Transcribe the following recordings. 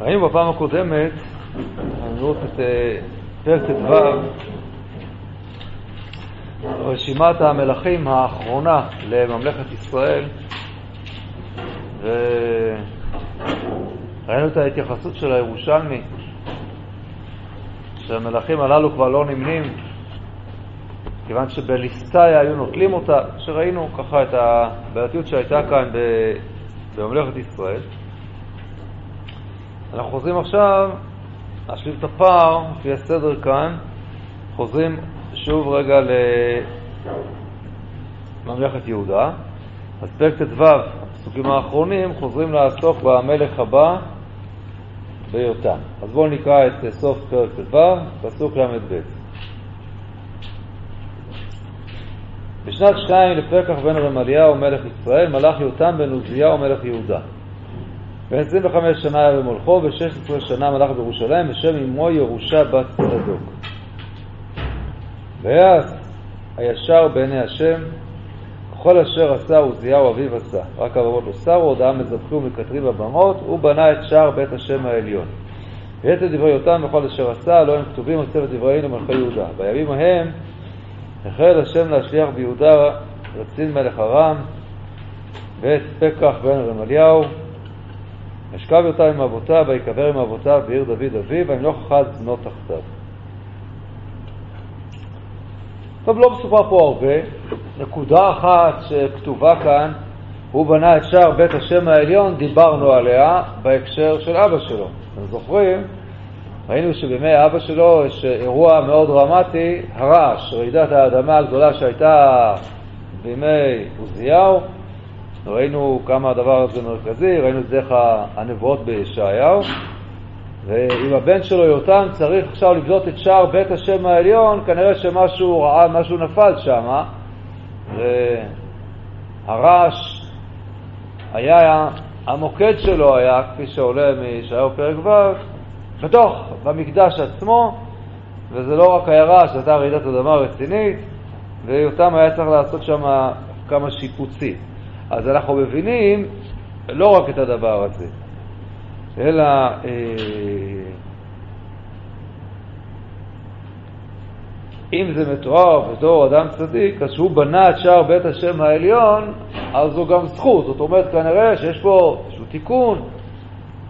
ראינו בפעם הקודמת, לראות את אה, פרק ט"ו, רשימת המלכים האחרונה לממלכת ישראל, וראינו את ההתייחסות של הירושלמי, שהמלכים הללו כבר לא נמנים, כיוון שבליסטאיה היו נוטלים אותה, שראינו ככה את הבעייתיות שהייתה כאן בממלכת ישראל. אנחנו חוזרים עכשיו להשלים את הפער, לפי הסדר כאן, חוזרים שוב רגע לממלכת יהודה. אז פרק ט"ו, הפסוקים האחרונים, חוזרים לעסוק במלך הבא ביותם. אז בואו נקרא את סוף פרק ט"ו, פסוק ל"ב. בשנת שתיים לפרקח בן רמליהו מלך ישראל, מלך יותם בן עוזיהו מלך יהודה. בן 25 שנה היה במולכו, ו-16 שנה מלך בירושלים, ושם אמו ירושה בת צדוק. ויעש הישר בעיני השם, כל אשר עשה עוזיהו אביו עשה. רק אבמות לא שרו, הודעה מזבחו ומקטרים בבמות, הוא בנה את שער בית השם העליון. ויתר דברי יותם וכל אשר עשה, לא הם כתובים על צוות דברינו מלכי יהודה. בימים ההם החל השם להשליח ביהודה רצין מלך ארם, ואת פקח בן רמליהו, אשכב יותם עם אבותיו, ויקבר עם אבותיו בעיר דוד אביו, וימלוך אחד בנו תחתיו. טוב, לא מסופר פה הרבה. נקודה אחת שכתובה כאן, הוא בנה את שער בית השם העליון, דיברנו עליה בהקשר של אבא שלו. אתם זוכרים? ראינו שבימי אבא שלו יש אירוע מאוד דרמטי, הרעש, רעידת האדמה הגדולה שהייתה בימי עוזיהו. ראינו כמה הדבר הזה מרכזי, ראינו את דרך הנבואות בישעיהו. ועם הבן שלו יותם צריך עכשיו לבדות את שער בית השם העליון, כנראה שמשהו רעה, משהו נפל שם. והרעש היה, המוקד שלו היה, כפי שעולה מישעיהו פרק ו', בתוך, במקדש עצמו, וזה לא רק היה רעש, זו הייתה רעידת אדמה רצינית, ויותם היה צריך לעשות שם כמה שיפוצים. אז אנחנו מבינים לא רק את הדבר הזה, אלא אה, אם זה מתואר בתור אדם צדיק, אז שהוא בנה את שער בית השם העליון, אז זו גם זכות. זאת אומרת, כנראה שיש פה איזשהו תיקון,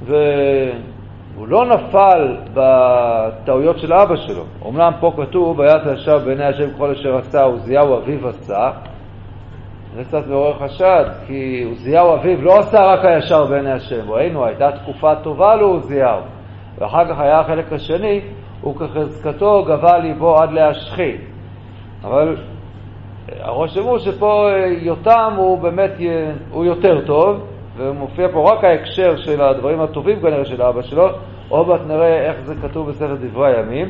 והוא לא נפל בטעויות של אבא שלו. אמנם פה כתוב, ויעש ישב בעיני השם כל אשר עשה, עוזיהו אביו עשה. זה קצת מעורר חשד, כי עוזיהו אביו לא עשה רק הישר בעיני השם, ראינו, הייתה תקופה טובה לעוזיהו, ואחר כך היה החלק השני, וכחזקתו גבה ליבו עד להשחית. אבל הרושם הוא שפה יותם הוא באמת, הוא יותר טוב, ומופיע פה רק ההקשר של הדברים הטובים כנראה של אבא שלו, עוד מעט נראה איך זה כתוב בספר דברי הימים.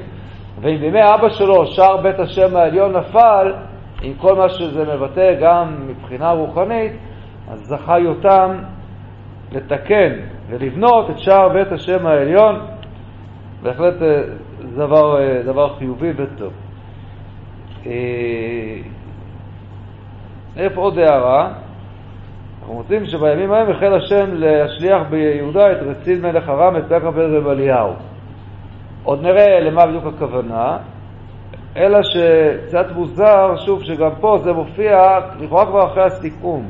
ואם בימי אבא שלו שער בית השם העליון נפל, עם כל מה שזה מבטא גם מבחינה רוחנית, אז זכה יותם לתקן ולבנות את שער בית השם העליון. בהחלט זה דבר, דבר חיובי וטוב. איפה עוד הערה? אנחנו מוצאים שבימים ההם החל השם להשליח ביהודה את רציל מלך ארם את פקח בן רמליהו. עוד נראה למה בדיוק הכוונה, אלא שקצת מוזר, שוב, שגם פה זה מופיע לכאורה כבר אחרי הסיכום.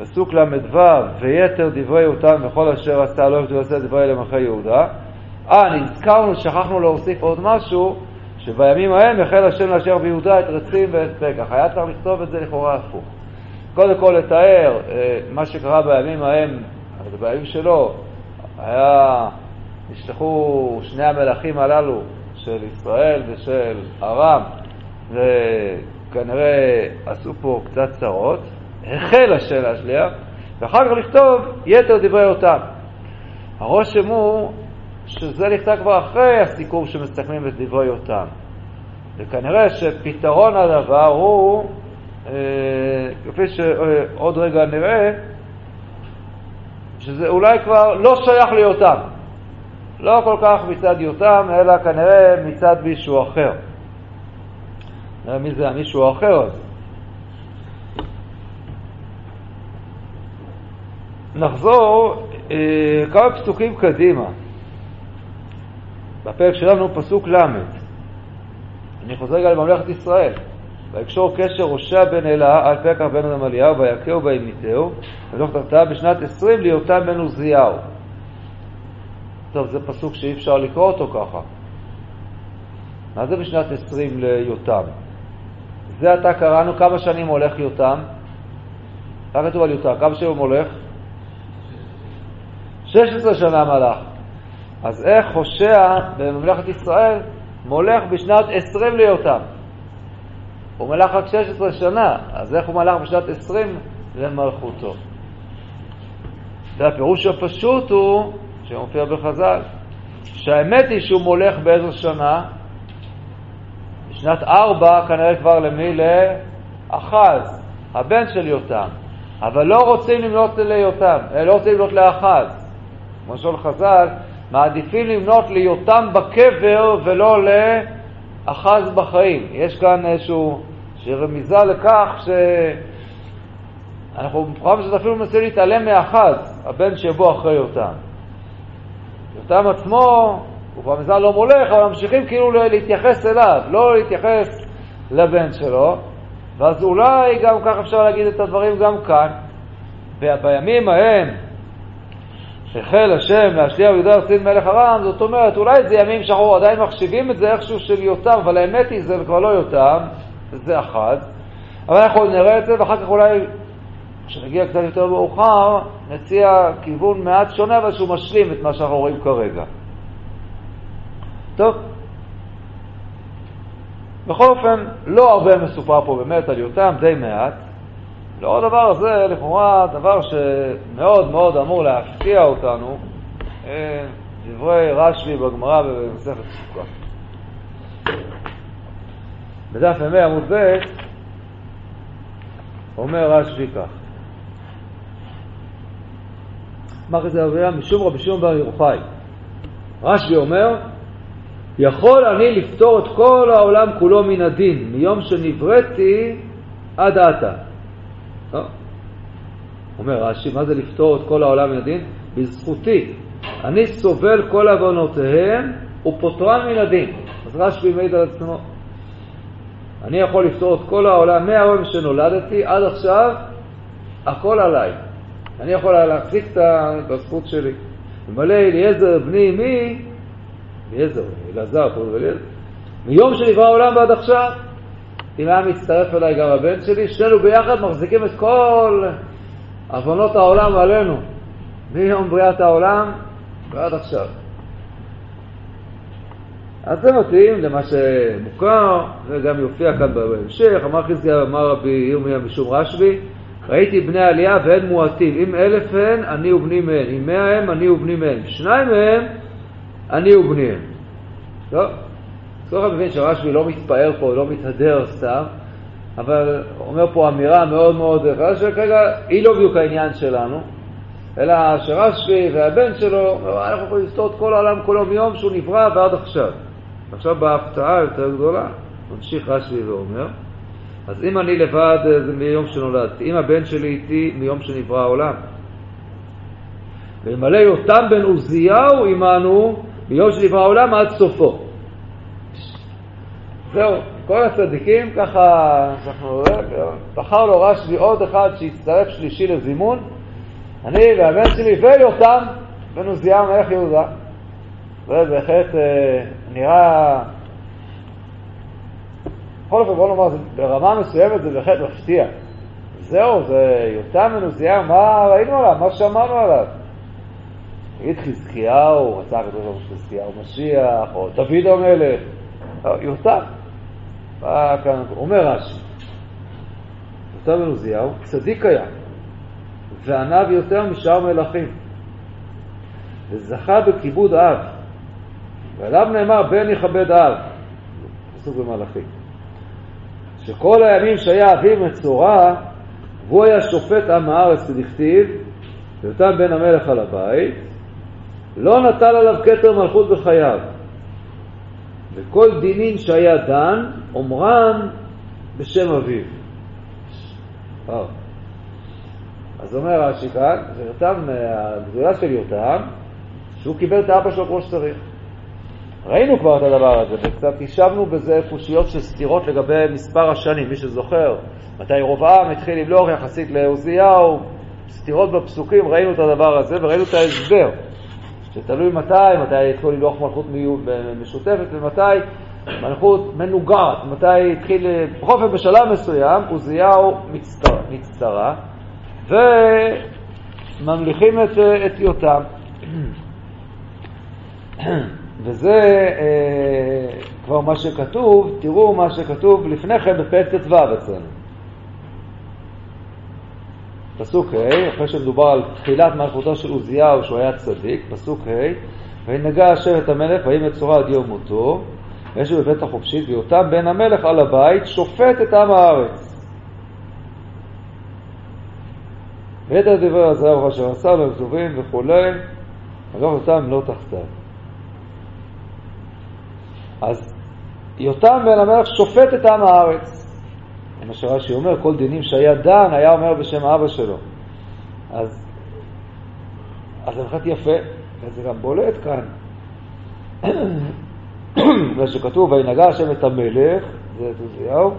פסוק ל"ו, ויתר דברי יהותם וכל אשר עשה לא יבדו עשה דברי למלכי יהודה. אה, נזכרנו, שכחנו להוסיף עוד משהו, שבימים ההם החל השם להשאיר ביהודה את רצים ואת פקח. היה צריך לכתוב את זה לכאורה הפוך. קודם כל לתאר אה, מה שקרה בימים ההם, בימים שלו, היה, נשלחו שני המלכים הללו של ישראל ושל ארם, וכנראה עשו פה קצת צרות, החל השם להשליח, ואחר כך לכתוב יתר דברי אותם. הרושם הוא שזה נכתב כבר אחרי הסיכום שמסתכמים את דברי אותם. וכנראה שפתרון הדבר הוא, אה, כפי שעוד רגע נראה, שזה אולי כבר לא שייך ליותם. לא כל כך מצד יותם, אלא כנראה מצד מישהו אחר. מי זה המישהו האחר הזה? נחזור אה, כמה פסוקים קדימה. בפרק שלנו פסוק ל', אני חוזר רגע לממלכת ישראל. ויקשור קשר הושע בן אלה על פקח בן רמליהו ויכהו וימיתהו ולוך הרתעה בשנת עשרים ליותם בן עוזיהו. טוב, זה פסוק שאי אפשר לקרוא אותו ככה. מה זה בשנת עשרים ליותם? זה עתה קראנו כמה שנים הולך יותם. מה כתוב על יותם? כמה שנים הוא הולך? 16 שנה מלך. אז איך הושע בממלכת ישראל מולך בשנת 20 ליותם? הוא מלך רק 16 שנה, אז איך הוא מלך בשנת 20 למלכותו? והפירוש הפשוט הוא, שמופיע בחז"ל, שהאמת היא שהוא מולך באיזו שנה? בשנת 4 כנראה כבר למי? לאחז, הבן של יותם. אבל לא רוצים למנות ליותם, לא רוצים למנות לאחז. כמו שאול חז"ל, מעדיפים למנות ליותם בקבר ולא לאחז בחיים. יש כאן איזושהי רמיזה לכך שאנחנו בפרם הזאת אפילו מנסים להתעלם מאחז, הבן שבו אחרי יותם. יותם עצמו, הוא כבר מזל לא מולך, אבל ממשיכים כאילו להתייחס אליו, לא להתייחס לבן שלו, ואז אולי גם כך אפשר להגיד את הדברים גם כאן. בימים ההם החל השם להשליח יהודה ארצין מלך ארם, זאת אומרת, אולי זה ימים שאנחנו עדיין מחשיבים את זה איכשהו של יותם, אבל האמת היא, זה כבר לא יותם, זה אחד. אבל אנחנו נראה את זה, ואחר כך אולי, כשנגיע קצת יותר מאוחר, נציע כיוון מעט שונה, אבל שהוא משלים את מה שאנחנו רואים כרגע. טוב. בכל אופן, לא הרבה מסופר פה באמת על יותם, די מעט. לאור הדבר הזה, לכאורה, דבר שמאוד מאוד אמור להפתיע אותנו, אה, דברי רש"י בגמרא במסכת סוכה. בדף ימי עמוד ב' אומר רש"י כך: מה כזה אביה? משום רבי שמעון בר יוחאי. רש"י אומר, יכול אני לפתור את כל העולם כולו מן הדין, מיום שנבראתי עד עתה. לא. אומר רש"י, מה זה לפתור את כל העולם מן הדין? בזכותי. אני סובל כל עוונותיהם ופוטרם מן הדין. אז רש"י מעיד על עצמו. אני יכול לפתור את כל העולם מהיום שנולדתי עד עכשיו, הכל עליי. אני יכול להחזיק את הזכות שלי. ומלא אליעזר בני אמי, אליעזר, אלעזר, מיום שנברא העולם ועד עכשיו, אם היה מצטרף אליי גם הבן שלי, שנינו ביחד מחזיקים את כל עוונות העולם עלינו, מיום בריאת העולם ועד עכשיו. אז זה מתאים למה שמוכר, וגם יופיע כאן בהמשך. אמר חזקיה, אמר רבי ירמיה משום רשב"י, ראיתי בני עלייה ואין מועטים. אם אלף הן, אני ובני מהן. אם מאה הם, אני ובני מהן. שניים מהם, אני ובניהם. טוב. כל אחד מבין שרשב"י לא מתפאר פה, לא מתהדר סתם, אבל אומר פה אמירה מאוד מאוד חדשה, שכרגע היא לא בדיוק העניין שלנו, אלא שרשב"י והבן שלו, אנחנו יכולים לסתור את כל העולם כולו מיום שהוא נברא ועד עכשיו. עכשיו בהפתעה יותר גדולה, ממשיך רשב"י ואומר, אז אם אני לבד זה מיום שנולדתי, אם הבן שלי איתי מיום שנברא העולם. ואלמלא יותם בן עוזיהו עמנו מיום שנברא העולם עד סופו. זהו, כל הצדיקים ככה, אנחנו, בחר לו רשב"י עוד אחד שהצטרף שלישי לזימון, אני והבן שלי ויותם בן עוזיהו מלך יהודה. זה בהחלט אה, נראה, בכל אופן בוא נאמר, ברמה מסוימת זה בהחלט מפתיע. זהו, זה יותם בן עוזיהו, מה ראינו עליו, מה שמענו עליו? נגיד חזקיהו, רצה הקדוש ברוך הוא חזקיהו משיח, או דוד המלך, יותם. אומר רש"י, יותם בן עוזיהו, צדיק היה, וענב יותר משאר מלכים, וזכה בכיבוד אב, ועליו נאמר בן יכבד אב, פסוק במלאכים, שכל הימים שהיה אביו מצורע, והוא היה שופט עם הארץ כדכתיב, ויותם בן המלך על הבית, לא נטל עליו כתר מלכות בחייו. וכל דינין שהיה דן, אומרן בשם אביו. אז אומר רש"י כאן, יותם, הגדולה של יותם, שהוא קיבל את האבא שלו כמו שצריך. ראינו כבר את הדבר הזה, וקצת השבנו בזה קושיות של סתירות לגבי מספר השנים, מי שזוכר, מתי רובעם התחיל למלוך יחסית לעוזיהו, סתירות בפסוקים, ראינו את הדבר הזה וראינו את ההסבר, שתלוי מתי, מתי התחיל למלוך מלכות משותפת ומתי מלכות מנוגעת, מתי התחיל, בכל אופן בשלב מסוים עוזיהו מצטרה, וממליכים את, את יותם. וזה אה, כבר מה שכתוב, תראו מה שכתוב לפני כן בפרק ט"ו אצלנו. פסוק ה', אחרי שמדובר על תחילת מלכותו של עוזיהו שהוא היה צדיק, פסוק ה', וינגע השם את המלך ויהי מצורע עד יום מותו, וישב בבית החופשית, ויותם בן המלך על הבית שופט את עם הארץ. ויתר דברי עזרהו אשר עשה לו כתובים וכולי, אגב אותם לא תחתיו. אז יותם בן המלך שופט את עם הארץ. זה מה שרש"י אומר, כל דינים שהיה דן היה אומר בשם אבא שלו. אז, אז בהחלט יפה, וזה גם בולט כאן. מה שכתוב, וינגע השם את המלך, זה את עוזיהו,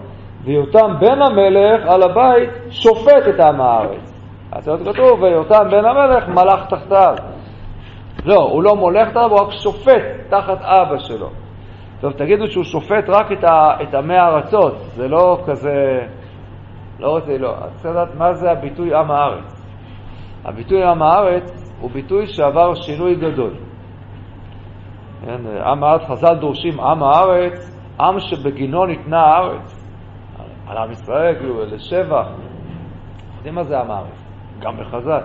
ויותם בן המלך על הבית שופט את עם הארץ. אז זה כתוב, ויותם בן המלך מלך תחתיו. לא, הוא לא מולך תחתיו, הוא רק שופט תחת אבא שלו. טוב, תגידו שהוא שופט רק את, ה, את עמי הארצות, זה לא כזה, לא רוצה, לא. אז צריך לדעת מה זה הביטוי עם הארץ. הביטוי עם הארץ הוא ביטוי שעבר שינוי גדול. כן, עם הארץ, חז"ל דורשים עם הארץ, עם שבגינו ניתנה הארץ. על עם ישראל, כאילו, לשבח. יודעים מה זה עם הארץ? גם בחז"ל.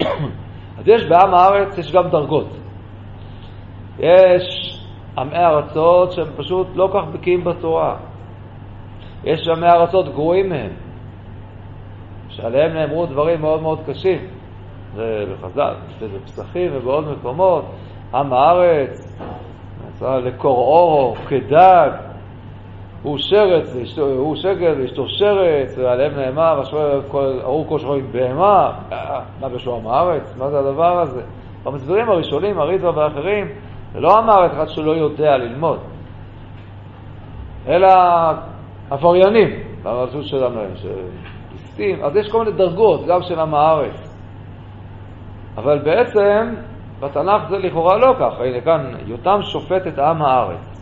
אז יש בעם הארץ, יש גם דרגות. יש עמי ארצות שהם פשוט לא כך בקיאים בתורה. יש עמי ארצות גרועים מהם, שעליהם נאמרו דברים מאוד מאוד קשים. זה בחז"ל, זה בפסחים ובעוד מקומות. עם הארץ, לקוראו כדג, הוא שרץ, הוא שגר ואשתו שרץ, ועליהם נאמר, ארור כל שחורים בהמה, מה בשלום עם הארץ? מה זה הדבר הזה? במסבירים הראשונים, הריטווה ואחרים, לא אמר אחד שלא יודע ללמוד, אלא עבריינים ברשות שלנו, שליסטים, אז יש כל מיני דרגות, גם של עם הארץ. אבל בעצם בתנ"ך זה לכאורה לא ככה, הנה כאן, יותם שופט את עם הארץ.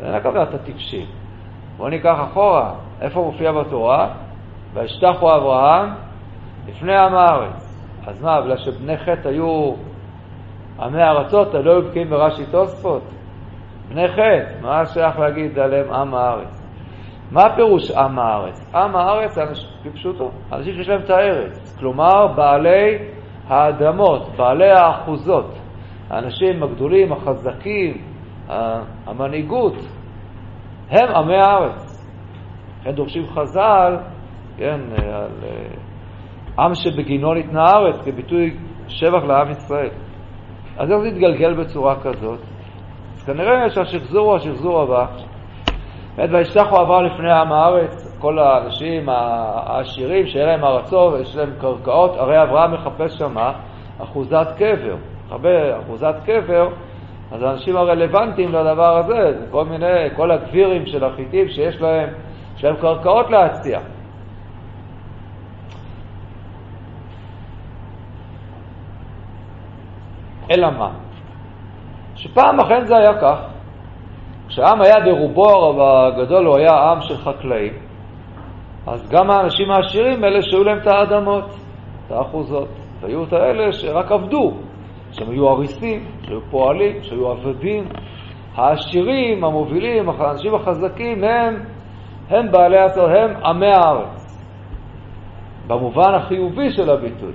אין הכוונה את הטיפשים. בואו ניקח אחורה, איפה מופיע בתורה? וישתחו אברהם לפני עם הארץ. אז מה, בגלל שבני חטא היו עמי ארצות, לא היו בקיאים ברש"י תוספות? בני חטא, מה שייך להגיד עליהם עם הארץ? מה הפירוש עם הארץ? עם הארץ כפשוטו, אנשים שיש להם את הארץ, כלומר בעלי האדמות, בעלי האחוזות, האנשים הגדולים, החזקים, המנהיגות, הם עמי הארץ. לכן דורשים חז"ל, כן, על אה, עם שבגינו ניתנה הארץ, כביטוי שבח לעם ישראל. אז איך זה יתגלגל בצורה כזאת? אז כנראה שהשחזור הוא השחזור הבא. באמת, וישלחו עבר לפני עם הארץ, כל האנשים העשירים שאין להם ארצות, יש להם קרקעות, הרי אברהם מחפש שמה אחוזת קבר. הרבה אחוזת קבר, אז האנשים הרלוונטיים לדבר הזה, זה כל מיני, כל הגבירים של החיטים שיש להם, יש להם קרקעות להציע. אלא מה? שפעם אכן זה היה כך. כשהעם היה ברובו הגדול, הוא היה עם של חקלאים, אז גם האנשים העשירים, אלה שהיו להם את האדמות, את האחוזות, והיו את האלה שרק עבדו, שהם היו אריסים, שהיו פועלים, שהיו עבדים. העשירים, המובילים, האנשים החזקים, הם, הם בעלי התור, הם עמי הארץ, במובן החיובי של הביטוי.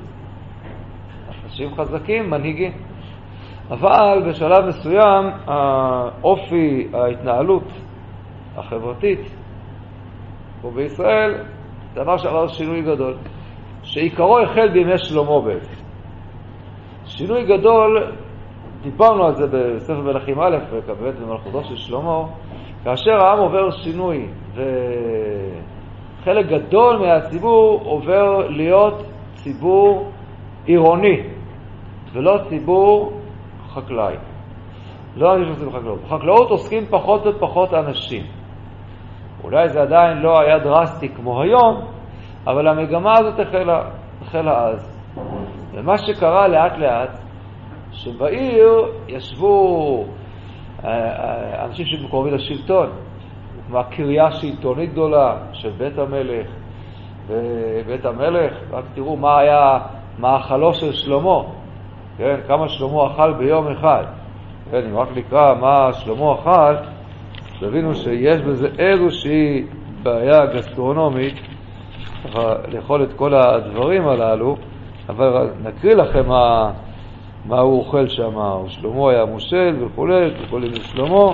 אנשים חזקים, מנהיגים. אבל בשלב מסוים האופי, ההתנהלות החברתית פה בישראל, דבר שעבר שינוי גדול, שעיקרו החל בימי שלמה בעצם. שינוי גדול, דיברנו על זה בספר מלכים א', באמת במלכותו של שלמה, כאשר העם עובר שינוי וחלק גדול מהציבור עובר להיות ציבור עירוני, ולא ציבור חקלאי. לא אנשים שעושים בחקלאות. בחקלאות עוסקים פחות ופחות אנשים. אולי זה עדיין לא היה דרסטי כמו היום, אבל המגמה הזאת החלה, החלה אז. ומה שקרה לאט לאט, שבעיר ישבו אה, אה, אנשים שקרובים לשלטון, כמו קריה שלטונית גדולה של בית המלך, ובית המלך, רק תראו מה היה מאכלו של שלמה, כן, כמה שלמה אכל ביום אחד. כן, אם רק נקרא מה שלמה אכל, תבינו שיש בזה איזושהי בעיה גסטרונומית, ככה לאכול את כל הדברים הללו, אבל נקריא לכם מה, מה הוא אוכל שם. שלמה היה מושל וכולי, וקוראים שלמה.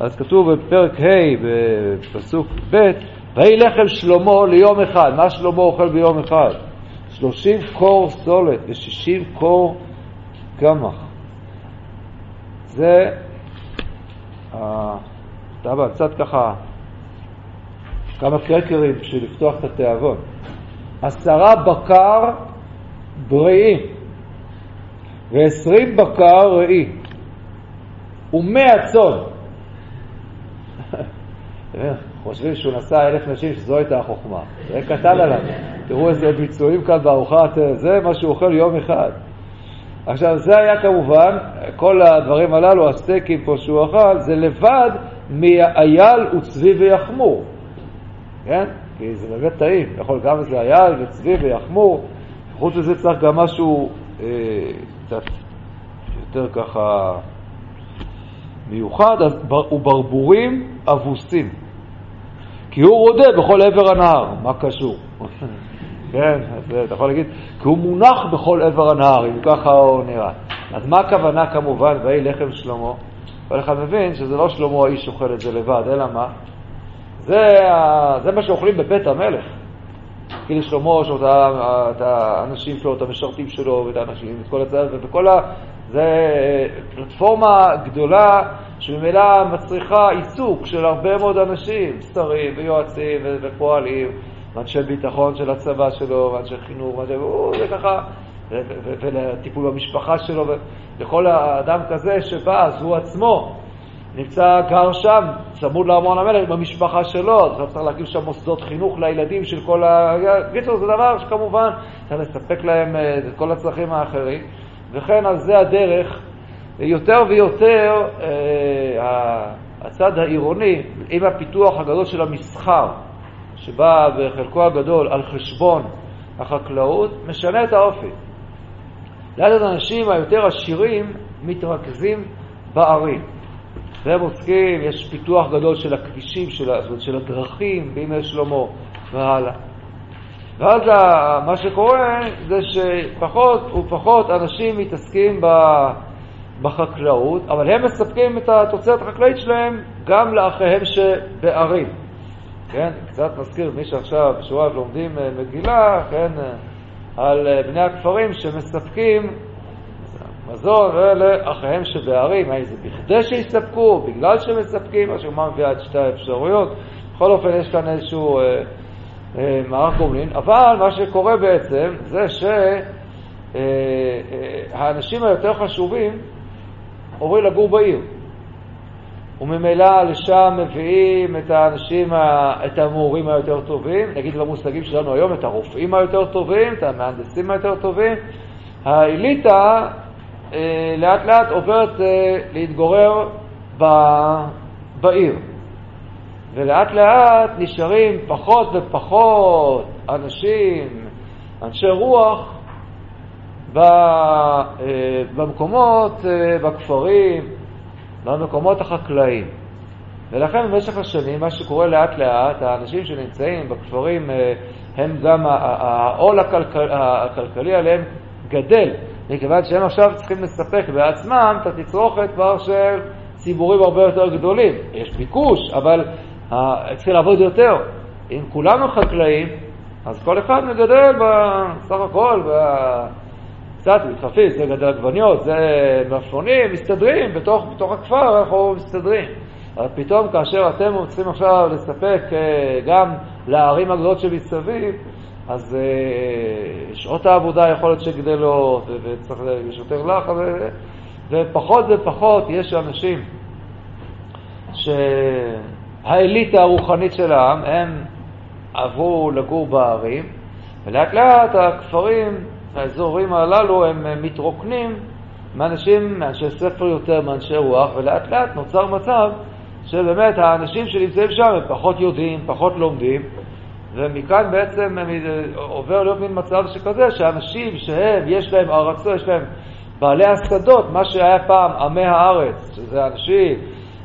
אז כתוב בפרק ה' בפסוק ב', ויהי לחם שלמה ליום אחד. מה שלמה אוכל ביום אחד? שלושים קור סולת ושישים קור קמח. זה, אתה קצת ככה, כמה קרקרים בשביל לפתוח את התיאבון. עשרה בקר בריאים ועשרים בקר ראי ומאה צאן. חושבים שהוא נשא אלף נשים שזו הייתה החוכמה. זה קטן עליו. תראו איזה ביצועים כאן בארוחת, זה מה שהוא אוכל יום אחד. עכשיו, זה היה כמובן, כל הדברים הללו, הסטייקים פה שהוא אכל, זה לבד מאייל וצבי ויחמור, כן? כי זה באמת טעים, יכול גם איזה אייל וצבי ויחמור, חוץ מזה צריך גם משהו אה, קצת יותר ככה מיוחד, אז בר, וברבורים אבוסים, כי הוא רודה בכל עבר הנהר, מה קשור? כן, אז אתה יכול להגיד, כי הוא מונח בכל עבר הנהר, אם ככה הוא נראה. אז מה הכוונה כמובן, ויהי לחם שלמה? כל אחד מבין שזה לא שלמה האיש אוכל את זה לבד, אלא מה? זה, זה מה שאוכלים בבית המלך. כאילו שלמה, לו את האנשים שלו, את המשרתים שלו, ואת האנשים, את כל הצד, וכל ה... זה פלטפורמה גדולה שממילא מצריכה עיסוק של הרבה מאוד אנשים, שרים ויועצים ופועלים. ואנשי ביטחון של הצבא שלו, ואנשי חינוך, ואנשי... זה ככה, ולטיפול במשפחה שלו, ולכל האדם כזה שבא, אז הוא עצמו נמצא, גר שם, צמוד לארמון המלך במשפחה שלו, אז צריך להקים שם מוסדות חינוך לילדים של כל ה... בקיצור, זה דבר שכמובן צריך לספק להם אה, את כל הצרכים האחרים, וכן על זה הדרך. יותר ויותר אה, הצד העירוני, עם הפיתוח הגדול של המסחר, שבא בחלקו הגדול על חשבון החקלאות, משנה את האופי. לאט האנשים היותר עשירים מתרכזים בערים. והם עוסקים, יש פיתוח גדול של הכבישים, של, של הדרכים בימי שלמה והלאה. ואז מה שקורה זה שפחות ופחות אנשים מתעסקים בחקלאות, אבל הם מספקים את התוצרת החקלאית שלהם גם לאחיהם שבערים. כן, קצת מזכיר מי שעכשיו, בשורב לומדים אה, מגילה, כן, אה, על אה, בני הכפרים שמספקים מזון לאחיהם שבערים, האם זה בכדי שיספקו, בגלל שמספקים, שהגמרא מביאה את שתי האפשרויות. בכל אופן, יש כאן איזשהו אה, אה, מערך גומלין, אבל מה שקורה בעצם זה שהאנשים אה, אה, היותר חשובים עוברים לגור בעיר. וממילא לשם מביאים את האנשים, את המורים היותר טובים, נגיד במושגים שלנו היום, את הרופאים היותר טובים, את המהנדסים היותר טובים. האליטה אה, לאט לאט עוברת אה, להתגורר ב, בעיר, ולאט לאט נשארים פחות ופחות אנשים, אנשי רוח, אה, במקומות, בכפרים, במקומות החקלאיים. ולכן במשך השנים, מה שקורה לאט לאט, האנשים שנמצאים בכפרים, אה, הם גם, העול הכלכל, הכלכלי עליהם גדל, מכיוון שהם עכשיו צריכים לספק בעצמם את התצרוכת כבר של ציבורים הרבה יותר גדולים. יש ביקוש, אבל צריכים לעבוד יותר. אם כולנו חקלאים, אז כל אחד מגדל בסך הכל, קצת מתחפים, זה גדל עגבניות, זה מלפפונים, מסתדרים, בתוך, בתוך הכפר אנחנו מסתדרים. אבל פתאום כאשר אתם צריכים עכשיו לספק אה, גם לערים הגדולות שמסביב, אז uh, שעות העבודה יכול להיות שגדלות, וצריך, יש יותר לחץ, ופחות ופחות יש אנשים שהאליטה הרוחנית של העם, הם עברו לגור בערים, ולאט לאט הכפרים, האזורים הללו, הם מתרוקנים מאנשים, מאנשי ספר יותר, מאנשי רוח, ולאט לאט נוצר מצב שבאמת האנשים שנמצאים שם הם פחות יודעים, פחות לומדים, ומכאן בעצם עובר להיות מין מצב שכזה, שאנשים שהם, יש להם ארצות, יש להם בעלי השדות, מה שהיה פעם עמי הארץ, שזה האנשים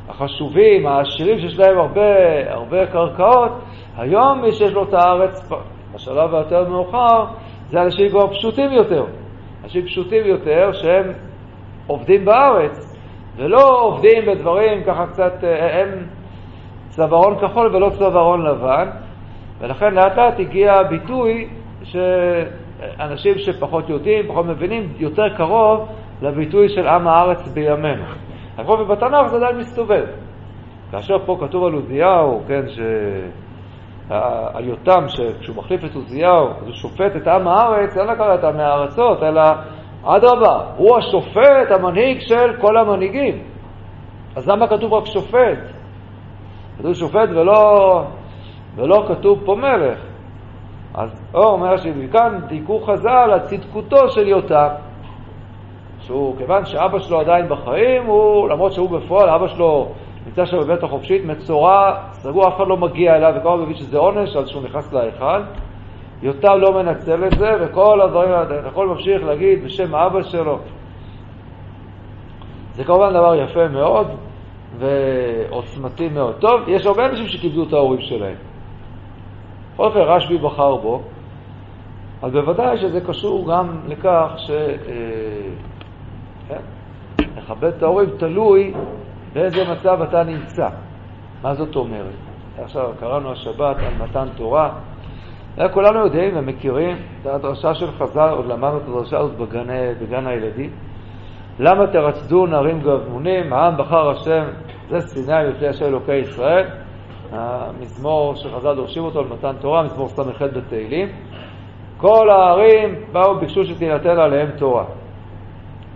החשובים, העשירים, שיש להם הרבה, הרבה קרקעות, היום מי שיש לו את הארץ, בשלב היותר מאוחר, זה אנשים כבר פשוטים יותר. אנשים פשוטים יותר שהם עובדים בארץ, ולא עובדים בדברים ככה קצת, אה, הם צווארון כחול ולא צווארון לבן, ולכן לאט לאט הגיע הביטוי שאנשים שפחות יודעים, פחות מבינים, יותר קרוב לביטוי של עם הארץ בימינו. נכון, ובתנ"ך זה עדיין מסתובב. כאשר פה כתוב על עוזיהו, כן, ש... על יותם, שכשהוא מחליף את עוזיהו, הוא שופט את עם הארץ, אין לקרוא את עמי הארצות, אלא אדרבה, הוא השופט, המנהיג של כל המנהיגים. אז למה כתוב רק שופט? כתוב שופט ולא, ולא כתוב פה מלך. אז הוא אומר שמכאן דייקו חז"ל על צדקותו של יותם, שהוא, כיוון שאבא שלו עדיין בחיים, הוא, למרות שהוא בפועל, אבא שלו נמצא שם בבית החופשית, מצורע, סגור, אף אחד לא מגיע אליו, וכל הזמן מבין שזה עונש, אז שהוא נכנס להיכל. יותם לא מנצל את זה, וכל הדברים, אתה יכול ממשיך להגיד בשם אבא שלו. זה כמובן דבר יפה מאוד ועוצמתי מאוד. טוב, יש הרבה אנשים שכיבדו את ההורים שלהם. בכל אופן, רשב"י בחר בו, אז בוודאי שזה קשור גם לכך ש... אה, כן, לכבד את ההורים תלוי באיזה מצב אתה נמצא. מה זאת אומרת? עכשיו קראנו השבת על מתן תורה. כולנו יודעים ומכירים את הדרשה של חז"ל, עוד למדנו את הדרשה הזאת בגן, בגן הילדים. למה תרצדו נערים גבמונים, העם בחר השם, זה סיני לפני השם אלוקי ישראל. המזמור שחז"ל דורשים אותו על מתן תורה, מזמור ס"ח בתהילים. כל הערים באו וביקשו שתינתן עליהם תורה.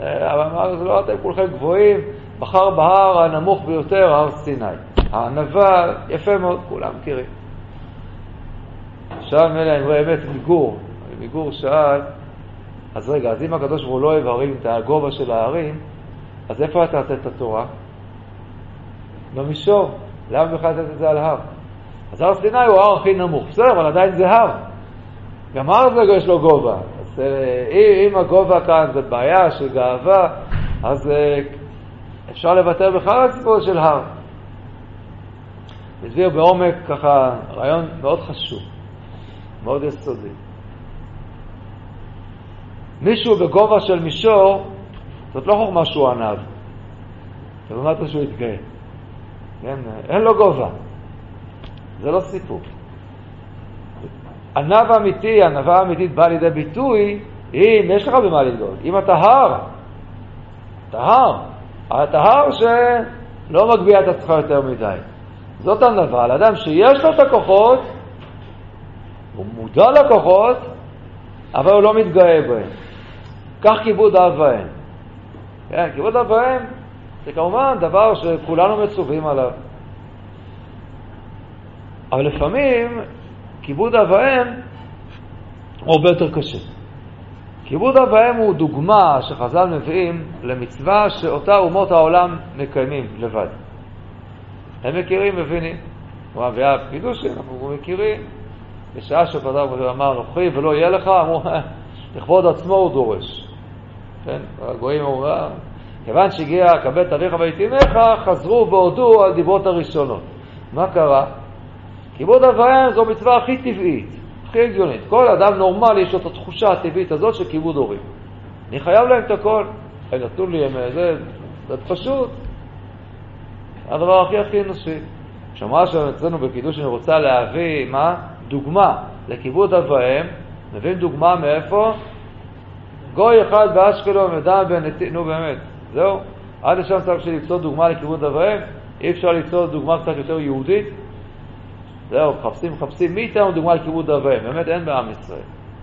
אבל אמר, זה לא אתם כולכם גבוהים, בחר בהר הנמוך ביותר, הר סיני. הענווה, יפה מאוד, כולם מכירים. שאל מילא אמרי אמת מגור, מגור שאל, אז רגע, אז אם הקדוש ברוך הוא לא אוהב הרים, את הגובה של ההרים, אז איפה אתה תעשה את התורה? במישור. למה בכלל לתת את זה על הר? אז הר סיני הוא ההר הכי נמוך. בסדר, אבל עדיין זה הר. גם הר זה יש לו גובה. אז אה, אם הגובה כאן זה בעיה של גאווה, אז אה, אפשר לוותר בכלל על הסיפור של הר. הסביר בעומק ככה רעיון מאוד חשוב, מאוד יסודי. מישהו בגובה של מישור, זאת לא חוכמה שהוא ענב. זה לא אמרת שהוא יתגאה. כן? אין לו גובה. זה לא סיפור. ענב אמיתי, ענווה אמיתית באה לידי ביטוי אם יש לך במה להתגאות. אם אתה הר, אתה הר, אתה הר שלא מגביה את עצמך יותר מדי. זאת על אדם שיש לו את הכוחות, הוא מודע לכוחות, אבל הוא לא מתגאה בהם. כך כיבוד אב ואם. כן, כיבוד אב ואם זה כמובן דבר שכולנו מצווים עליו. אבל לפעמים כיבוד אב ואם הוא הרבה יותר קשה. כיבוד אב ואם הוא דוגמה שחז"ל מביאים למצווה שאותה אומות העולם מקיימים לבד. הם מכירים, מבינים. הוא אביה קידושין, אנחנו מכירים. בשעה שפתח אמר נוכרי ולא יהיה לך, אמרו, לכבוד עצמו הוא דורש. כן, הגויים אומרים, אה, כיוון שהגיע כבד אביך ויתימך, חזרו והודו על דיברות הראשונות. מה קרה? כיבוד אביהם זו מצווה הכי טבעית, הכי הגיונית. כל אדם נורמלי יש לו את התחושה הטבעית הזאת של כיבוד הורים. אני חייב להם את הכל. הם נתנו לי, זה, זה פשוט. הדבר הכי הכי אנושי. שמעה שם אצלנו בקידוש אני רוצה להביא, מה? דוגמה לכיבוד אב ואם, מביאים דוגמה מאיפה? גוי אחד באשקלון ודן בנתיב, נו באמת, זהו. עד לשם צריך ליצור דוגמה לכיבוד אב ואם, אי אפשר ליצור דוגמה קצת יותר יהודית? זהו, מחפשים, מחפשים, מי ייתן לנו דוגמה לכיבוד אב ואם? באמת אין בעם ישראל.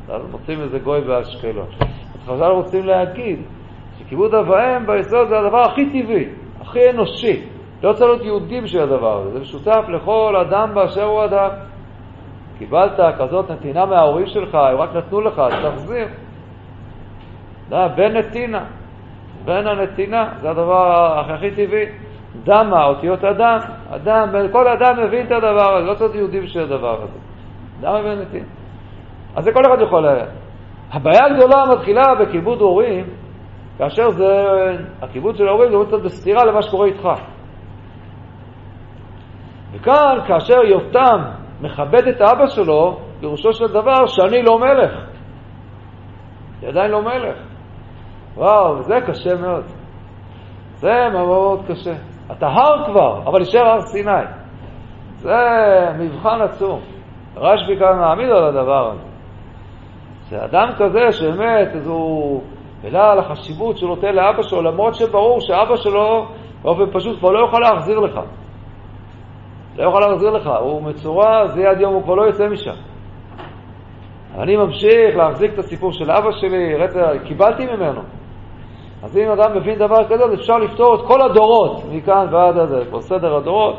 אז מוצאים איזה גוי באשקלון. אז חז"ל רוצים להגיד שכיבוד אב ואם ביסוד זה הדבר הכי טבעי, הכי אנושי. לא צריך להיות יהודי בשביל הדבר הזה, זה משותף לכל אדם באשר הוא אדם. קיבלת כזאת נתינה מההורים שלך, הם רק נתנו לך, אז תחזיר. בן נתינה, בן הנתינה, זה הדבר הכי טבעי. דמה, אותיות אדם, אדם, כל אדם מבין את הדבר הזה, לא צריך יהודי בשביל הדבר הזה. אדם מבין נתינה. אז זה כל אחד יכול... הבעיה הגדולה מתחילה בכיבוד הורים, כאשר זה, הכיבוד של ההורים זה קצת בסתירה למה שקורה איתך. וכאן, כאשר יותם מכבד את אבא שלו, פירושו של דבר שאני לא מלך. אני עדיין לא מלך. וואו, זה קשה מאוד. זה מאוד קשה. אתה הר כבר, אבל יישאר הר סיני. זה מבחן עצום. רשב"י כאן מעמיד על הדבר הזה. זה אדם כזה שבאמת, אז הוא העלה על החשיבות שהוא נותן לאבא שלו, למרות שברור שאבא שלו באופן פשוט כבר לא יוכל להחזיר לך. לא יוכל להחזיר לך, הוא מצורע, זה יד יום, הוא כבר לא יוצא משם. אני ממשיך להחזיק את הסיפור של אבא שלי, רצה, קיבלתי ממנו. אז אם אדם מבין דבר כזה, אז אפשר לפתור את כל הדורות, מכאן ועד הזה, פה סדר הדורות.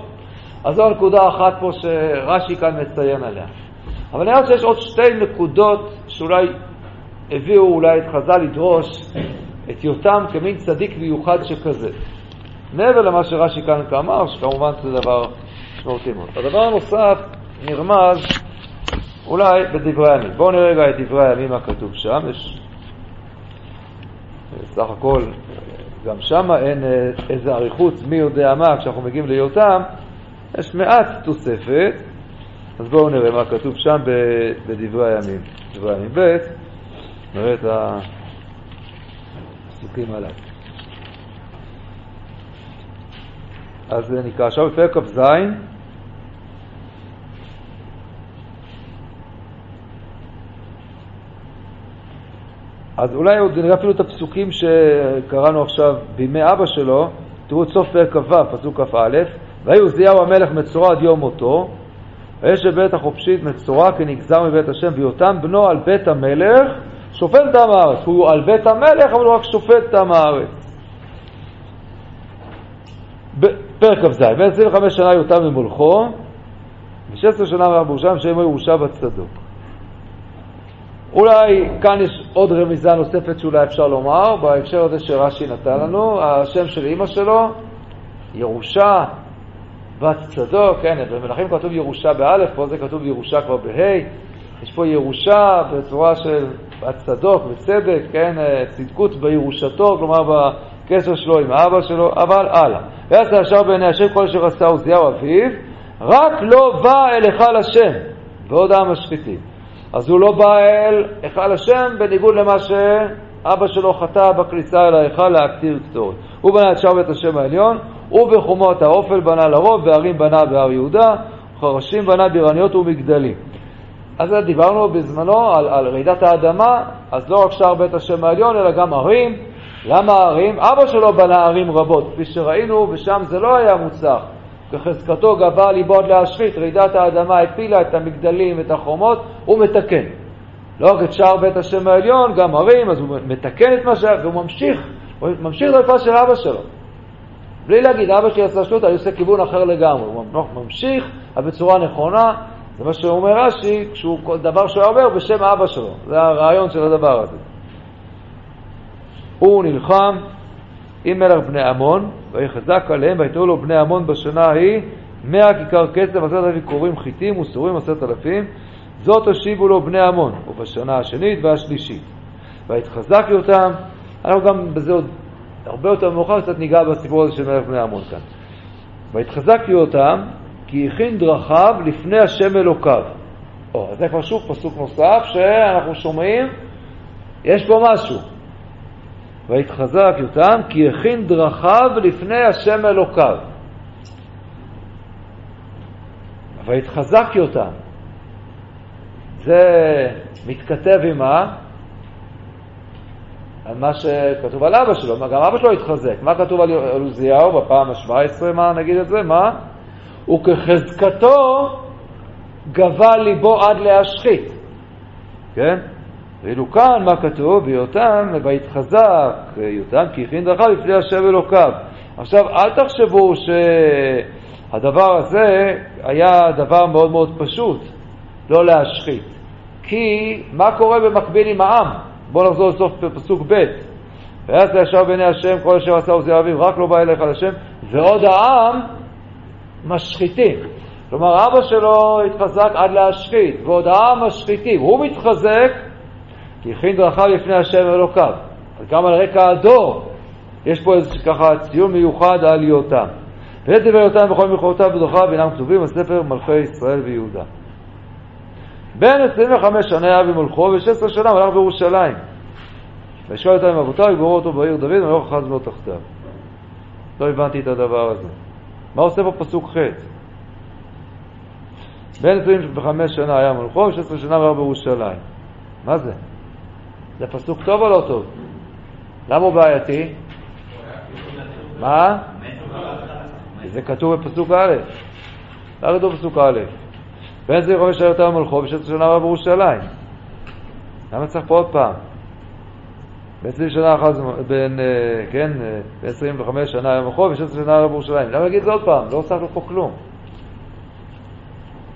אז זו נקודה אחת פה שרש"י כאן מציין עליה. אבל נראה שיש עוד שתי נקודות שאולי הביאו אולי את חז"ל לדרוש את יותם כמין צדיק מיוחד שכזה. מעבר למה שרש"י כאן אמר, שכמובן זה דבר משמעותי מאוד. הדבר הנוסף נרמז אולי בדברי הימים. בואו נראה רגע את דברי הימים הכתוב שם. יש סך הכל, גם שם אין אה, איזה אריכות מי יודע מה, כשאנחנו מגיעים ליותם, יש מעט תוספת, אז בואו נראה מה כתוב שם בדברי הימים. דברי הימים ב', נראה את הפסוקים הללו. אז נקרא עכשיו בפרק כ"ז, אז אולי עוד נראה אפילו את הפסוקים שקראנו עכשיו בימי אבא שלו, תראו את סוף פרק כ"ו, פסוק כ"א, ויהי עוזיהו המלך מצורע עד יום מותו, ויש בבית החופשית מצורע כנגזר מבית השם, ויותם בנו על בית המלך, שופט את עם הארץ. הוא על בית המלך, אבל הוא רק שופט את עם הארץ. פרק כ"ז, ב-25 שנה יותם ממולכו, ו-16 שנה מלך בירושלים, שם ירושה בצדוק. אולי כאן יש עוד רמיזה נוספת שאולי אפשר לומר, בהקשר הזה שרש"י נתן לנו, השם של אימא שלו, ירושה, בת צדוק, כן, במלכים כתוב ירושה באלף, פה זה כתוב ירושה כבר בה', יש פה ירושה בצורה של בת צדוק וצדק, כן, צדקות בירושתו, כלומר בקשר שלו עם האבא שלו, אבל הלאה. ויעשה ישר בעיני השם כל אשר עשה עוזיהו אביו, רק לא בא אל היכל השם, ועוד העם השחיתים. אז הוא לא בא אל היכל השם בניגוד למה שאבא שלו חטא בכניסה אל ההיכל להקטיר קטורת. הוא בנה את שער בית השם העליון, ובחומות האופל בנה לרוב, וערים בנה בהר יהודה, וחרשים בנה בירניות ומגדלים. אז דיברנו בזמנו על, על רעידת האדמה, אז לא רק שער בית השם העליון, אלא גם ערים. למה ערים? אבא שלו בנה ערים רבות, כפי שראינו, ושם זה לא היה מוצלח. בחזקתו גבה ליבו עד להשחית, רעידת האדמה הפילה את המגדלים, את החומות, הוא מתקן. לא רק את שער בית השם העליון, גם ערים, אז הוא מתקן את מה שהיה, והוא ממשיך, הוא ממשיך דרכה של אבא שלו. בלי להגיד, אבא שלי עשה שטות, אני עושה כיוון אחר לגמרי. הוא ממשיך, אבל בצורה נכונה, זה מה שאומר רש"י, כשהוא, כל דבר שהוא אומר בשם אבא שלו. זה הרעיון של הדבר הזה. הוא נלחם עם מלך בני עמון, ויחזק עליהם, ויתנו לו בני עמון בשנה ההיא מאה כיכר כסף, עשרת אלפים קרובים חיטים וסורים עשרת אלפים, זאת השיבו לו בני עמון, ובשנה השנית והשלישית. ויתחזק יותם, אנחנו גם בזה עוד הרבה יותר מאוחר קצת ניגע בסיפור הזה של מלך בני עמון כאן. ויתחזק יותם, כי הכין דרכיו לפני השם אלוקיו. או, זה כבר שוב פסוק נוסף שאנחנו שומעים, יש פה משהו. ויתחזק יותם, כי הכין דרכיו לפני השם אלוקיו. ויתחזק יותם. זה מתכתב עם מה? על מה שכתוב על אבא שלו, גם אבא שלו התחזק. מה כתוב על עוזיהו בפעם ה-17, מה נגיד את זה? מה? וכחזקתו גבה ליבו עד להשחית, כן? ואילו כאן, מה כתוב? ביותם, ויתחזק יותם, כי הכין דרכיו לפני השם אלוקיו. עכשיו, אל תחשבו שהדבר הזה היה דבר מאוד מאוד פשוט, לא להשחית. כי מה קורה במקביל עם העם? בואו נחזור לסוף פסוק ב' ויעשה ישר בעיני השם כל אשר עשה עוזי אביו, רק לא בא אליך לשם, ועוד העם משחיתים. כלומר, אבא שלו התחזק עד להשחית, ועוד העם משחיתים. הוא מתחזק כי הכין דרכיו לפני השם אלוקיו. אז גם על רקע הדור יש פה איזה ככה ציון מיוחד על יותם. ואת דבר יותם בכל מלכותיו ודרכיו אינם כתובים בספר מלכי ישראל ויהודה. בין 25 שנה היה במולכו ו-16 שנה מלך בירושלים. וישקל אותם עם אבותיו ויגורו אותו בעיר דוד ולא אחז בו תחתיו. לא הבנתי את הדבר הזה. מה עושה פה פסוק ח'? בין 25 שנה היה מולכו ו-16 שנה מלך בירושלים. מה זה? זה פסוק טוב או לא טוב? למה הוא בעייתי? מה? זה כתוב בפסוק א'. למה כתוב בפסוק א'? בן זה חמש שנה יותר מלכו ושת שנה רב בירושלים. למה צריך פה עוד פעם? ב-20 שנה אחת, בין, כן, ב-25 שנה היה מלכו ושת שנה רב בירושלים. למה להגיד את זה עוד פעם? לא הוספנו פה כלום.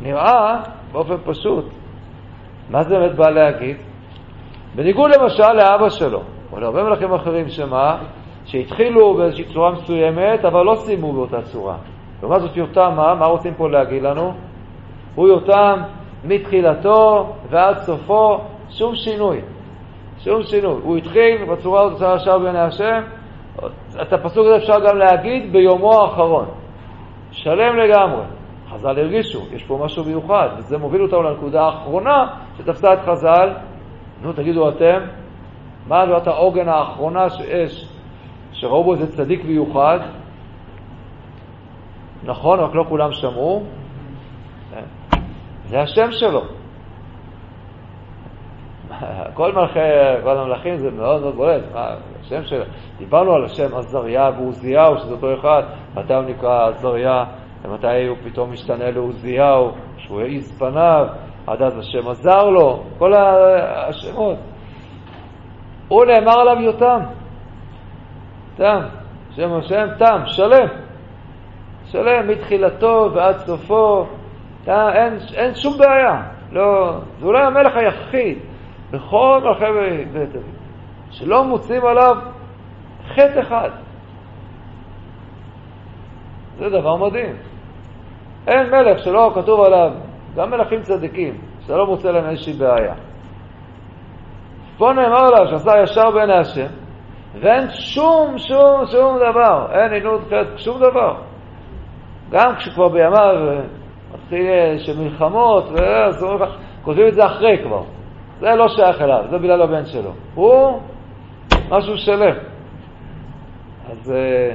נראה באופן פשוט. מה זה באמת בא להגיד? בניגוד למשל לאבא שלו, או להרבה מלכים אחרים שמה? שהתחילו באיזושהי צורה מסוימת, אבל לא סיימו באותה צורה. לעומת זאת יותם, מה? מה רוצים פה להגיד לנו? הוא יותם מתחילתו ועד סופו, שום שינוי. שום שינוי. הוא התחיל בצורה הזאת של השאר בעיני השם, את הפסוק הזה אפשר גם להגיד ביומו האחרון. שלם לגמרי. חז"ל הרגישו, יש פה משהו מיוחד, וזה מוביל אותנו לנקודה האחרונה שתפסה את חז"ל. נו, תגידו אתם, מה נקודת העוגן האחרונה שיש, שראו בו איזה צדיק מיוחד? נכון, רק לא כולם שמעו. זה השם שלו. כל מלכי, כל המלכים זה מאוד מאוד בולט, מה, השם שלו. דיברנו על השם עזריה ועוזיהו, שזה אותו אחד, מתי הוא נקרא עזריה, ומתי הוא פתאום משתנה לעוזיהו, שהוא העיז פניו, עד אז השם עזר לו, כל השמות. הוא נאמר עליו יותם. תם, שם השם תם, שלם. שלם מתחילתו ועד סופו, אין, אין שום בעיה. לא, זה אולי המלך היחיד בכל מלכי בית דוד, שלא מוצאים עליו חטא אחד. זה דבר מדהים. אין מלך שלא כתוב עליו, גם מלכים צדיקים, שאתה לא מוצא להם איזושהי בעיה. פה נאמר עליו שעשה ישר בעיני השם, ואין שום, שום, שום דבר, אין עינות חטא, שום דבר. גם כשכבר בימיו מתחיל של מלחמות, כותבים את זה אחרי כבר. זה לא שייך אליו, זה בגלל הבן שלו. הוא משהו שלם. אז אה,